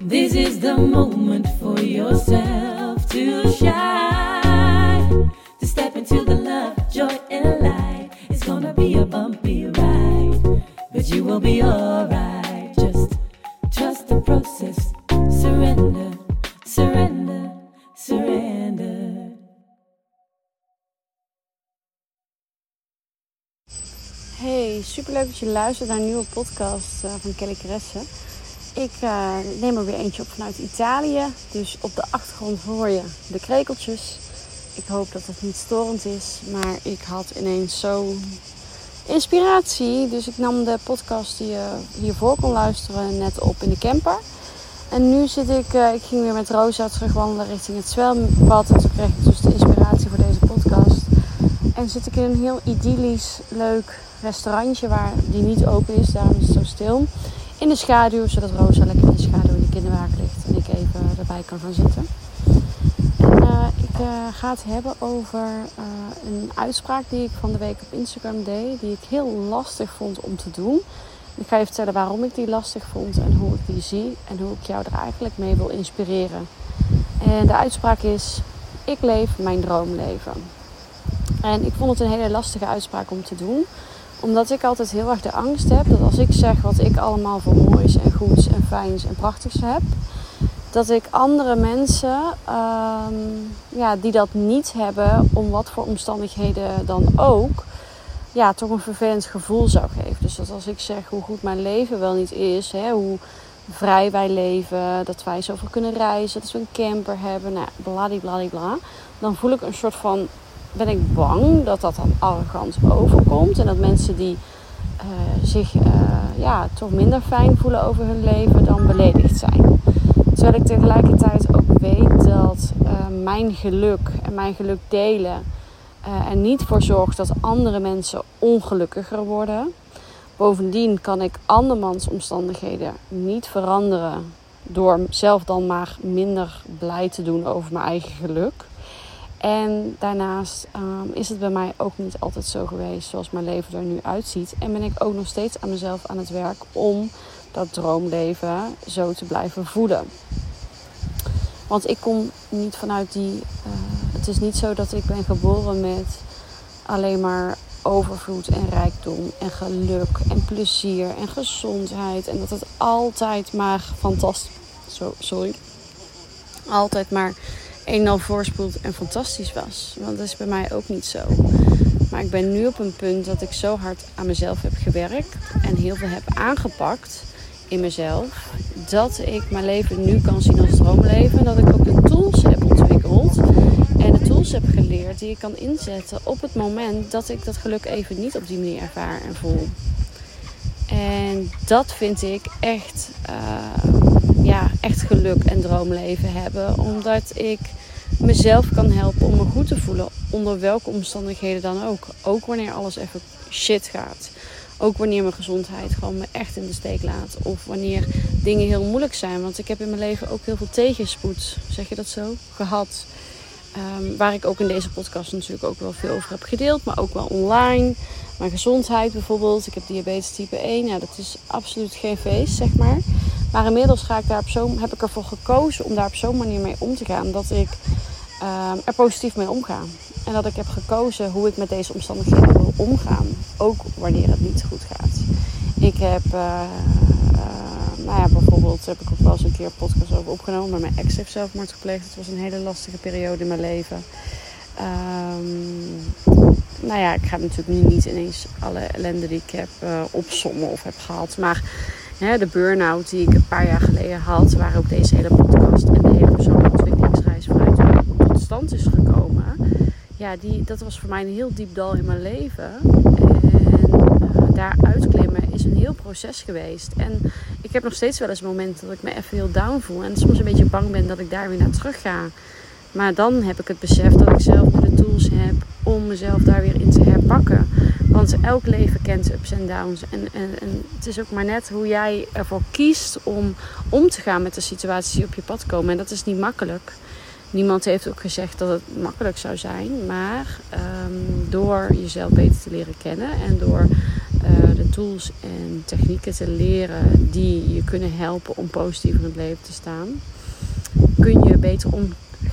This is the moment for yourself to shine. To step into the love, joy, and light. It's gonna be a bumpy ride, but you will be alright. Just trust the process. Surrender, superleuk dat je luistert naar een nieuwe podcast uh, van Kelly Kresse. Ik uh, neem er weer eentje op vanuit Italië. Dus op de achtergrond hoor je de krekeltjes. Ik hoop dat het niet storend is. Maar ik had ineens zo inspiratie. Dus ik nam de podcast die je hiervoor kon luisteren net op in de camper. En nu zit ik, ik ging weer met Rosa terugwandelen richting het zwembad. En toen kreeg ik dus de inspiratie voor deze podcast. En zit ik in een heel idyllisch, leuk restaurantje waar die niet open is. Daarom is het zo stil. In de schaduw, zodat Rosa lekker in de schaduw in de kinderwagen ligt. En ik even erbij kan gaan zitten. En uh, ik uh, ga het hebben over uh, een uitspraak die ik van de week op Instagram deed. Die ik heel lastig vond om te doen. Ik ga je vertellen waarom ik die lastig vond en hoe ik die zie. En hoe ik jou er eigenlijk mee wil inspireren. En de uitspraak is, ik leef mijn droomleven. En ik vond het een hele lastige uitspraak om te doen omdat ik altijd heel erg de angst heb dat als ik zeg wat ik allemaal voor moois en goeds en fijns en prachtigs heb, dat ik andere mensen um, ja, die dat niet hebben, om wat voor omstandigheden dan ook, ja, toch een vervelend gevoel zou geven. Dus dat als ik zeg hoe goed mijn leven wel niet is, hè, hoe vrij wij leven, dat wij zoveel kunnen reizen, dat we een camper hebben, nou, bladibladibla, dan voel ik een soort van ben ik bang dat dat dan arrogant overkomt. En dat mensen die uh, zich uh, ja, toch minder fijn voelen over hun leven dan beledigd zijn. Terwijl ik tegelijkertijd ook weet dat uh, mijn geluk en mijn geluk delen er niet voor zorgt dat andere mensen ongelukkiger worden. Bovendien kan ik andermans omstandigheden niet veranderen door zelf dan maar minder blij te doen over mijn eigen geluk. En daarnaast um, is het bij mij ook niet altijd zo geweest zoals mijn leven er nu uitziet. En ben ik ook nog steeds aan mezelf aan het werk om dat droomleven zo te blijven voeden. Want ik kom niet vanuit die. Uh, het is niet zo dat ik ben geboren met alleen maar overvloed en rijkdom en geluk en plezier en gezondheid. En dat het altijd maar fantastisch. So, sorry. Altijd maar een al voorspoeld en fantastisch was. Want dat is bij mij ook niet zo. Maar ik ben nu op een punt dat ik zo hard aan mezelf heb gewerkt en heel veel heb aangepakt in mezelf. Dat ik mijn leven nu kan zien als droomleven. Dat ik ook de tools heb ontwikkeld en de tools heb geleerd die ik kan inzetten op het moment dat ik dat geluk even niet op die manier ervaar en voel. En dat vind ik echt, uh, ja, echt geluk en droomleven hebben. Omdat ik mezelf kan helpen om me goed te voelen. Onder welke omstandigheden dan ook. Ook wanneer alles even shit gaat. Ook wanneer mijn gezondheid gewoon me echt in de steek laat. Of wanneer dingen heel moeilijk zijn. Want ik heb in mijn leven ook heel veel tegenspoed, zeg je dat zo, gehad. Um, waar ik ook in deze podcast natuurlijk ook wel veel over heb gedeeld. Maar ook wel online. Mijn gezondheid bijvoorbeeld. Ik heb diabetes type 1. Ja, dat is absoluut geen feest, zeg maar. Maar inmiddels ga ik daar op zo, heb ik ervoor gekozen om daar op zo'n manier mee om te gaan. Dat ik uh, er positief mee omga. En dat ik heb gekozen hoe ik met deze omstandigheden wil omgaan. Ook wanneer het niet goed gaat. Ik heb, uh, uh, nou ja, bijvoorbeeld heb ik ook wel eens een keer podcast over opgenomen. Maar mijn ex heeft zelfmoord gepleegd. Het was een hele lastige periode in mijn leven. Um, nou ja, ik ga natuurlijk nu niet ineens alle ellende die ik heb uh, opsommen of heb gehad. Maar hè, de burn-out die ik een paar jaar geleden had, waar ook deze hele podcast en de hele persoonlijke ontwikkelingsreis vanuit tot stand is gekomen. Ja, die, dat was voor mij een heel diep dal in mijn leven. En uh, daar uitklimmen is een heel proces geweest. En ik heb nog steeds wel eens momenten dat ik me even heel down voel. En soms een beetje bang ben dat ik daar weer naar terug ga. Maar dan heb ik het besef dat ik zelf de tools heb om mezelf daar weer in te herpakken. Elk leven kent ups en downs. En, en, het is ook maar net hoe jij ervoor kiest om om te gaan met de situaties die op je pad komen. En dat is niet makkelijk. Niemand heeft ook gezegd dat het makkelijk zou zijn. Maar um, door jezelf beter te leren kennen en door uh, de tools en technieken te leren die je kunnen helpen om positief in het leven te staan, kun je beter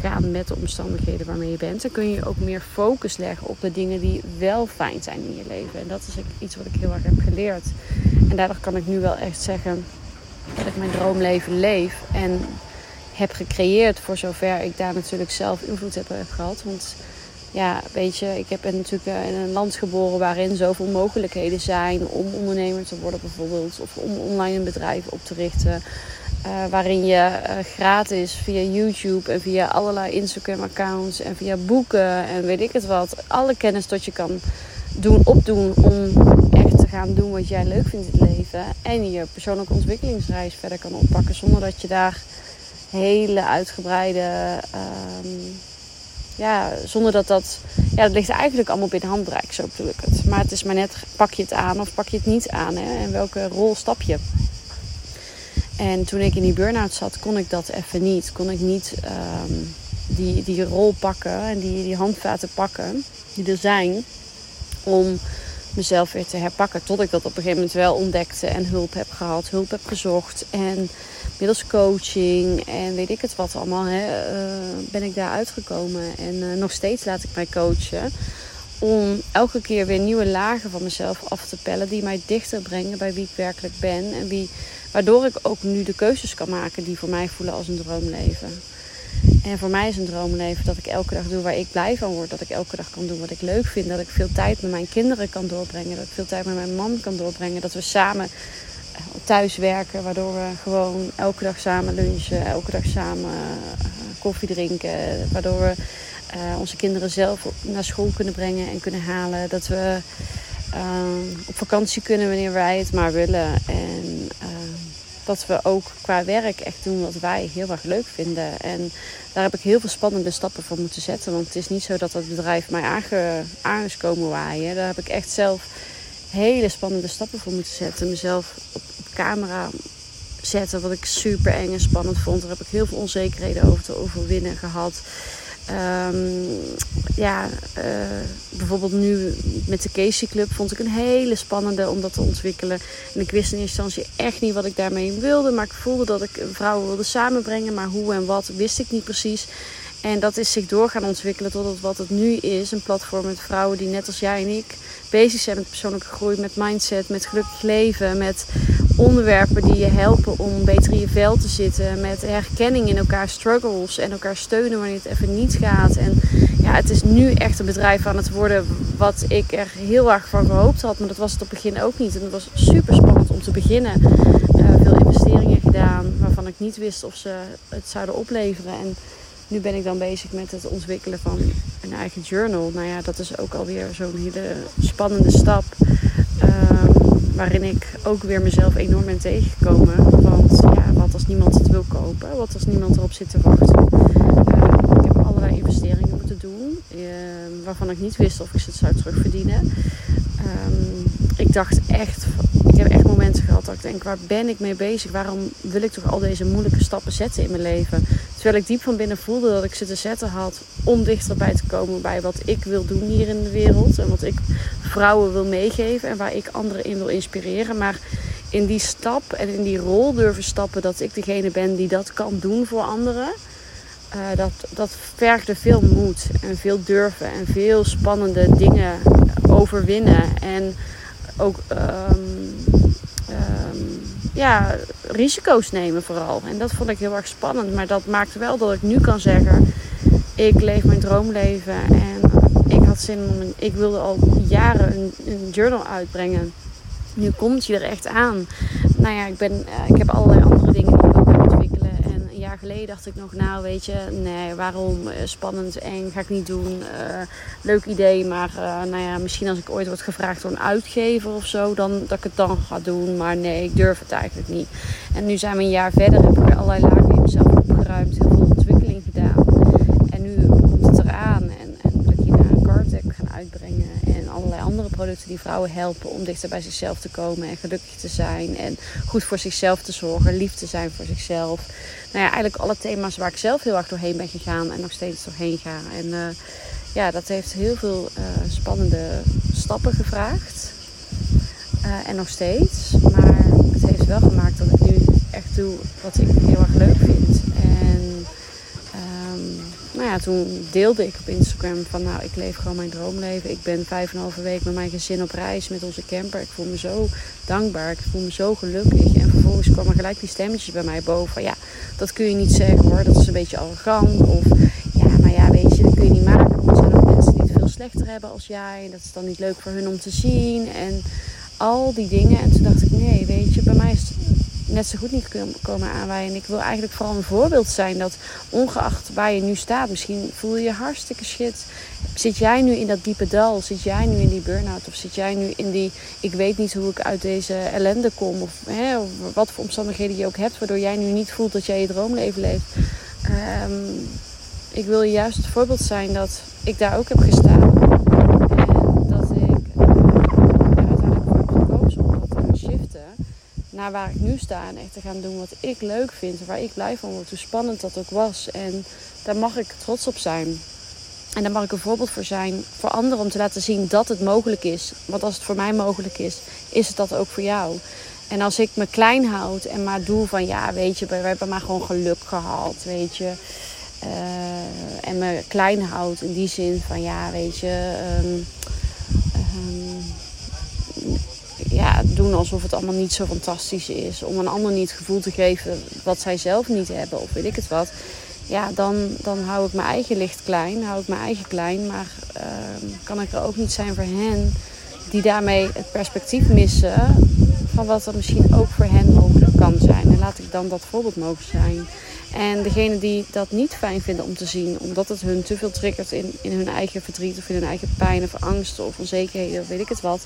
omgaan met de omstandigheden waarmee je bent. En kun je ook meer focus leggen op de dingen die wel fijn zijn in je leven. En dat is iets wat ik heel erg heb geleerd. En daardoor kan ik nu wel echt zeggen dat ik mijn droomleven leef. En heb gecreëerd voor zover ik daar natuurlijk zelf invloed heb gehad. Want ja, weet je, ik heb natuurlijk in een land geboren waarin zoveel mogelijkheden zijn om ondernemer te worden bijvoorbeeld. Of om online een bedrijf op te richten. Uh, waarin je uh, gratis via YouTube en via allerlei Instagram-accounts en via boeken en weet ik het wat, alle kennis tot je kan doen, opdoen om echt te gaan doen wat jij leuk vindt in het leven. En je persoonlijke ontwikkelingsreis verder kan oppakken zonder dat je daar hele uitgebreide. Um, ja, zonder dat dat. Ja, dat ligt eigenlijk allemaal binnen handbereik, zo bedoel ik het. Maar het is maar net, pak je het aan of pak je het niet aan? Hè? En welke rol stap je? En toen ik in die burn-out zat, kon ik dat even niet. Kon ik niet um, die, die rol pakken en die, die handvaten pakken die er zijn om mezelf weer te herpakken. Tot ik dat op een gegeven moment wel ontdekte en hulp heb gehad, hulp heb gezocht. En middels coaching en weet ik het wat allemaal, hè, uh, ben ik daar uitgekomen. En uh, nog steeds laat ik mij coachen. Om elke keer weer nieuwe lagen van mezelf af te pellen. Die mij dichter brengen bij wie ik werkelijk ben. En wie, waardoor ik ook nu de keuzes kan maken die voor mij voelen als een droomleven. En voor mij is een droomleven dat ik elke dag doe waar ik blij van word. Dat ik elke dag kan doen wat ik leuk vind. Dat ik veel tijd met mijn kinderen kan doorbrengen. Dat ik veel tijd met mijn man kan doorbrengen. Dat we samen eh, thuis werken. Waardoor we gewoon elke dag samen lunchen. Elke dag samen uh, koffie drinken. Waardoor we uh, onze kinderen zelf naar school kunnen brengen en kunnen halen. Dat we op vakantie kunnen wanneer wij het maar willen. En dat we ook qua werk echt doen wat wij heel erg leuk vinden. En daar heb ik heel veel spannende stappen voor moeten zetten. Want het is niet zo dat het bedrijf mij aange, waaien. Daar heb ik echt zelf hele spannende stappen voor moeten zetten. Mezelf op, op camera zetten, wat ik super eng en spannend vond. Daar heb ik heel veel onzekerheden over te overwinnen gehad. Um, ja, uh, bijvoorbeeld nu met de Casey Club vond ik een hele spannende om dat te ontwikkelen. En ik wist in eerste instantie echt niet wat ik daarmee wilde. Maar ik voelde dat ik vrouwen wilde samenbrengen. Maar hoe en wat wist ik niet precies. En dat is zich door gaan ontwikkelen tot wat het nu is. Een platform met vrouwen die net als jij en ik bezig zijn met persoonlijke groei, met mindset, met gelukkig leven, met onderwerpen die je helpen om beter in je vel te zitten, met herkenning in elkaar struggles en elkaar steunen wanneer het even niet gaat. En ja, het is nu echt een bedrijf aan het worden wat ik er heel erg van gehoopt had, maar dat was het op het begin ook niet. En het was super spannend om te beginnen. Uh, veel investeringen gedaan waarvan ik niet wist of ze het zouden opleveren. En nu ben ik dan bezig met het ontwikkelen van een eigen journal. Nou ja, dat is ook alweer zo'n hele spannende stap. Um, waarin ik ook weer mezelf enorm ben tegengekomen. Want ja, wat als niemand het wil kopen? Wat als niemand erop zit te wachten? Uh, ik heb allerlei investeringen moeten doen. Uh, waarvan ik niet wist of ik ze zou terugverdienen. Um, ik dacht echt, ik heb echt momenten gehad dat ik denk, waar ben ik mee bezig? Waarom wil ik toch al deze moeilijke stappen zetten in mijn leven? Terwijl ik diep van binnen voelde dat ik ze te zetten had om dichterbij te komen bij wat ik wil doen hier in de wereld. En wat ik vrouwen wil meegeven en waar ik anderen in wil inspireren. Maar in die stap en in die rol durven stappen dat ik degene ben die dat kan doen voor anderen. Uh, dat, dat vergde veel moed en veel durven en veel spannende dingen overwinnen. En ook um, um, ja, risico's nemen vooral. En dat vond ik heel erg spannend. Maar dat maakt wel dat ik nu kan zeggen: ik leef mijn droomleven. En ik had zin om. Ik wilde al jaren een, een journal uitbrengen. Nu komt hij er echt aan. Nou ja, ik, ben, uh, ik heb allerlei andere dingen die ik ook aan ontwikkelen. En een jaar geleden dacht ik nog, nou weet je, nee, waarom? Uh, spannend, eng, ga ik niet doen. Uh, leuk idee, maar nou ja, misschien als ik ooit word gevraagd door een uitgever of zo, dan dat ik het dan ga doen. Maar nee, ik durf het eigenlijk niet. En nu zijn we een jaar verder, heb ik weer allerlei lagen in mezelf opgeruimd, heel veel ontwikkeling gedaan. En nu komt het eraan en, en moet ik hierna een card deck gaan uitbrengen. En allerlei andere die vrouwen helpen om dichter bij zichzelf te komen en gelukkig te zijn. En goed voor zichzelf te zorgen, lief te zijn voor zichzelf. Nou ja, eigenlijk alle thema's waar ik zelf heel erg doorheen ben gegaan en nog steeds doorheen ga. En uh, ja, dat heeft heel veel uh, spannende stappen gevraagd. en nog steeds. Maar het heeft wel gemaakt dat ik nu echt doe wat ik heel erg leuk vind. En ehm, nou ja, toen deelde ik op Instagram van nou, ik leef gewoon mijn droomleven. Ik ben vijf en een halve week met mijn gezin op reis met onze camper. Ik voel me zo dankbaar. Ik voel me zo gelukkig. En vervolgens kwamen gelijk die stemmetjes bij mij boven. Ja, dat kun je niet zeggen hoor. Dat is een beetje arrogant. Of ja, maar ja, weet je, dat kun je niet maken. Want er zijn ook mensen die het veel slechter hebben als jij. En dat is dan niet leuk voor hun om te zien. En al die dingen. En toen dacht ik, nee, weet je, bij mij is het net zo goed niet komen aanwaaien. En ik wil eigenlijk vooral een voorbeeld zijn dat ongeacht waar je nu staat, misschien voel je je hartstikke shit. Zit jij nu in dat diepe dal? Zit jij nu in die burn-out? Of zit jij nu in die, ik weet niet hoe ik uit deze ellende kom? Of, hè, wat voor omstandigheden je ook hebt, waardoor jij nu niet voelt dat jij je droomleven leeft. Ehm, ik wil juist het voorbeeld zijn dat ik daar ook heb gestaan. Naar waar ik nu sta en echt te gaan doen wat ik leuk vind, waar ik blij van word, hoe spannend dat ook was. En daar mag ik trots op zijn. En daar mag ik een voorbeeld voor zijn voor anderen om te laten zien dat het mogelijk is. Want als het voor mij mogelijk is, is het dat ook voor jou. En als ik me klein houd en maar doe van ja, weet je, we hebben maar gewoon geluk gehad, weet je. Uh, en me klein houd in die zin van ja, weet je. Um, ja, doen alsof het allemaal niet zo fantastisch is. Om een ander niet het gevoel te geven wat zij zelf niet hebben of weet ik het wat. Ja, dan, dan hou ik mijn eigen licht klein, hou ik mijn eigen klein. Maar ehm, kan ik er ook niet zijn voor hen die daarmee het perspectief missen van wat er misschien ook voor hen mogelijk kan zijn. En laat ik dan dat voorbeeld mogen zijn. En degene die dat niet fijn vinden om te zien, omdat het hun te veel triggert in, in hun eigen verdriet of in hun eigen pijn of angsten of onzekerheden of weet ik het wat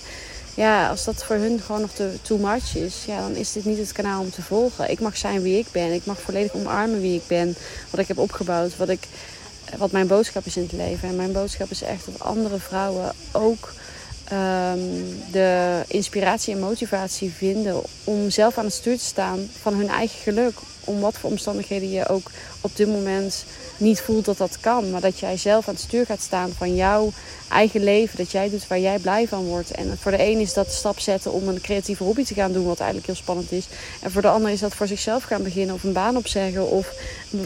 ja, als dat voor hun gewoon nog te too much is, ja, dan is dit niet het kanaal om te volgen. Ik mag zijn wie ik ben. Ik mag volledig omarmen wie ik ben. Wat ik heb opgebouwd. Wat, ik, wat mijn boodschap is in het leven. En mijn boodschap is echt dat andere vrouwen ook ehm, de inspiratie en motivatie vinden om zelf aan het stuur te staan van hun eigen geluk. Om wat voor omstandigheden je ook op dit moment niet voelt dat dat kan. Maar dat jij zelf aan het stuur gaat staan van jouw eigen leven. Dat jij doet waar jij blij van wordt. En voor de een is dat de stap zetten om een creatieve hobby te gaan doen. Wat eigenlijk heel spannend is. En voor de ander is dat voor zichzelf gaan beginnen. Of een baan opzeggen. Of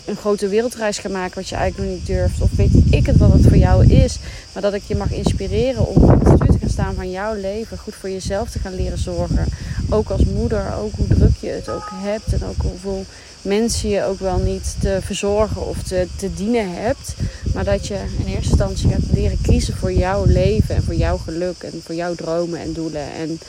een grote wereldreis gaan maken wat je eigenlijk nog niet durft. Of weet ik het wat het voor jou is. Maar dat ik je mag inspireren om aan het stuur te gaan staan van jouw leven. Goed voor jezelf te gaan leren zorgen. Ook als moeder. Ook hoe druk je het ook hebt. En ook hoeveel mensen je ook wel niet te verzorgen of te, te dienen hebt. Maar dat je in eerste instantie gaat leren kiezen voor jouw leven en voor jouw geluk en voor jouw dromen en doelen. En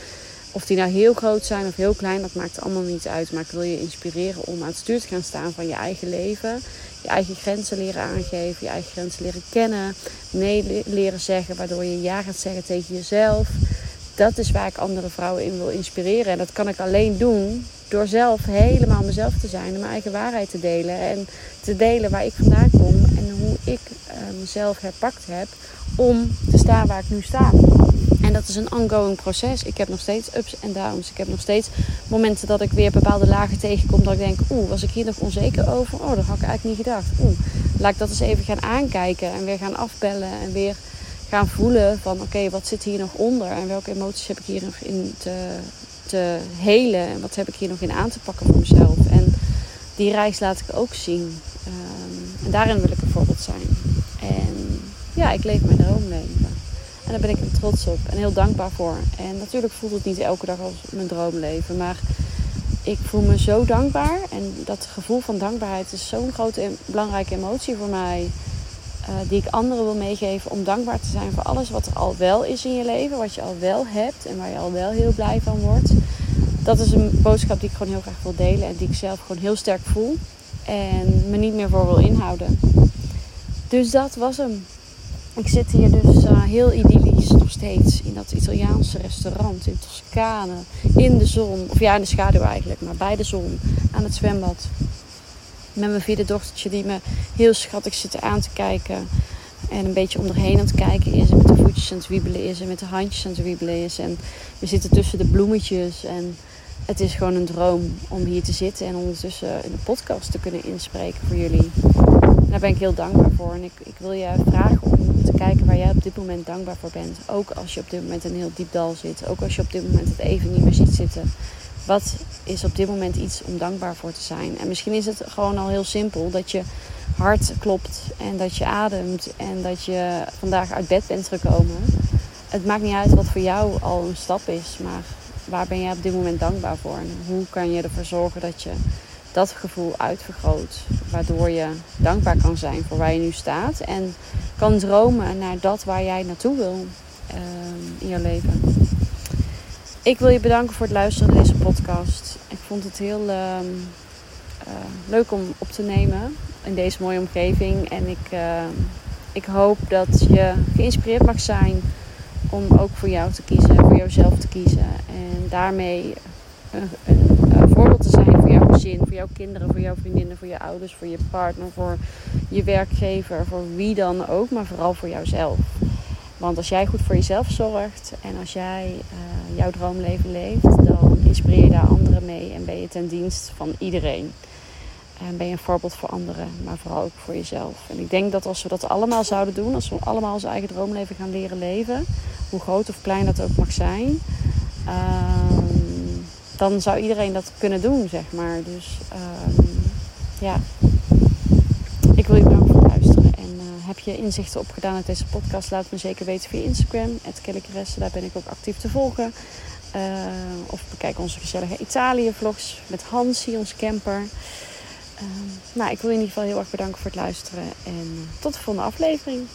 of die nou heel groot zijn of heel klein, dat maakt allemaal niet uit. Maar ik wil je inspireren om aan het stuur te gaan staan van je eigen leven. Je eigen grenzen leren aangeven, je eigen grenzen leren kennen. Nee leren zeggen, waardoor je ja gaat zeggen tegen jezelf. Dat is waar ik andere vrouwen in wil inspireren. En dat kan ik alleen doen door zelf helemaal mezelf te zijn en mijn eigen waarheid te delen. En te delen waar ik vandaan kom en hoe ik uh, mezelf herpakt heb om te staan waar ik nu sta. En dat is een ongoing proces. Ik heb nog steeds ups en downs. Ik heb nog steeds momenten dat ik weer bepaalde lagen tegenkom. Dat ik denk, oeh, was ik hier nog onzeker over? Oh, dat had ik eigenlijk niet gedacht. Oeh, laat ik dat eens even gaan aankijken en weer gaan afbellen. En weer gaan voelen van, oké, wat zit hier nog onder? En welke emoties heb ik hier nog in te, te helen en wat heb ik hier nog in aan te pakken voor mezelf. En die reis laat ik ook zien. Ehm, en daarin wil ik een voorbeeld zijn. En ja, ik leef mijn droomleven. En daar ben ik heel trots op en heel dankbaar voor. En natuurlijk voelt het niet elke dag als mijn droomleven. Maar ik voel me zo dankbaar. En dat gevoel van dankbaarheid is zo'n grote belangrijke emotie voor mij. Uh, die ik anderen wil meegeven om dankbaar te zijn voor alles wat er al wel is in je leven, wat je al wel hebt en waar je al wel heel blij van wordt. Dat is een boodschap die ik gewoon heel graag wil delen en die ik zelf gewoon heel sterk voel en me niet meer voor wil inhouden. Dus dat was hem. Ik zit hier dus uh, heel idyllisch nog steeds in dat Italiaanse restaurant in Toscane. In de zon, of ja, in de schaduw eigenlijk, maar bij de zon aan het zwembad met mijn vierde dochtertje die me heel schattig zit aan te kijken. En een beetje om erheen aan het kijken is. En met de voetjes aan het wiebelen is. En met de handjes aan het wiebelen is. En we zitten tussen de bloemetjes. En het is gewoon een droom om hier te zitten. En ondertussen de podcast te kunnen inspreken voor jullie. Daar ben ik heel dankbaar voor. En ik, ik wil je vragen om te kijken waar jij op dit moment dankbaar voor bent. Ook als je op dit moment een heel diep dal zit. Ook als je op dit moment het even niet meer ziet zitten. Wat is op dit moment iets om dankbaar voor te zijn? En misschien is het gewoon al heel simpel dat je hart klopt en dat je ademt en dat je vandaag uit bed bent gekomen. Het maakt niet uit wat voor jou al een stap is, maar waar ben jij op dit moment dankbaar voor? En hoe kan je ervoor zorgen dat je dat gevoel uitvergroot, waardoor je dankbaar kan zijn voor waar je nu staat en kan dromen naar dat waar jij naartoe wil uh, in je leven. Ik wil je bedanken voor het luisteren naar deze podcast. Ik vond het heel uh, uh, leuk om op te nemen in deze mooie omgeving. En ik, uh, ik hoop dat je geïnspireerd mag zijn om ook voor jou te kiezen, voor jouzelf te kiezen. En daarmee een, een, een voorbeeld te zijn voor jouw gezin, voor jouw kinderen, voor jouw vriendinnen, voor je ouders, voor je partner, voor je werkgever, voor wie dan ook, maar vooral voor jouzelf. Want als jij goed voor jezelf zorgt en als jij uh, jouw droomleven leeft, dan inspireer je daar anderen mee en ben je ten dienst van iedereen. En ben je een voorbeeld voor anderen, maar vooral ook voor jezelf. En ik denk dat als we dat allemaal zouden doen, als we allemaal ons eigen droomleven gaan leren leven, hoe groot of klein dat ook mag zijn, uh, dan zou iedereen dat kunnen doen, zeg maar. Dus uh, ja, ik wil je bedanken voor het luisteren. En uh, heb je inzichten opgedaan uit deze podcast, laat me zeker weten via Instagram, @kellykeresse. Daar ben ik ook actief te volgen. Uh, of bekijk onze gezellige Italië-vlogs met Hansie, onze camper. Uh, nou, ik wil je in ieder geval heel erg bedanken voor het luisteren. En tot de volgende aflevering.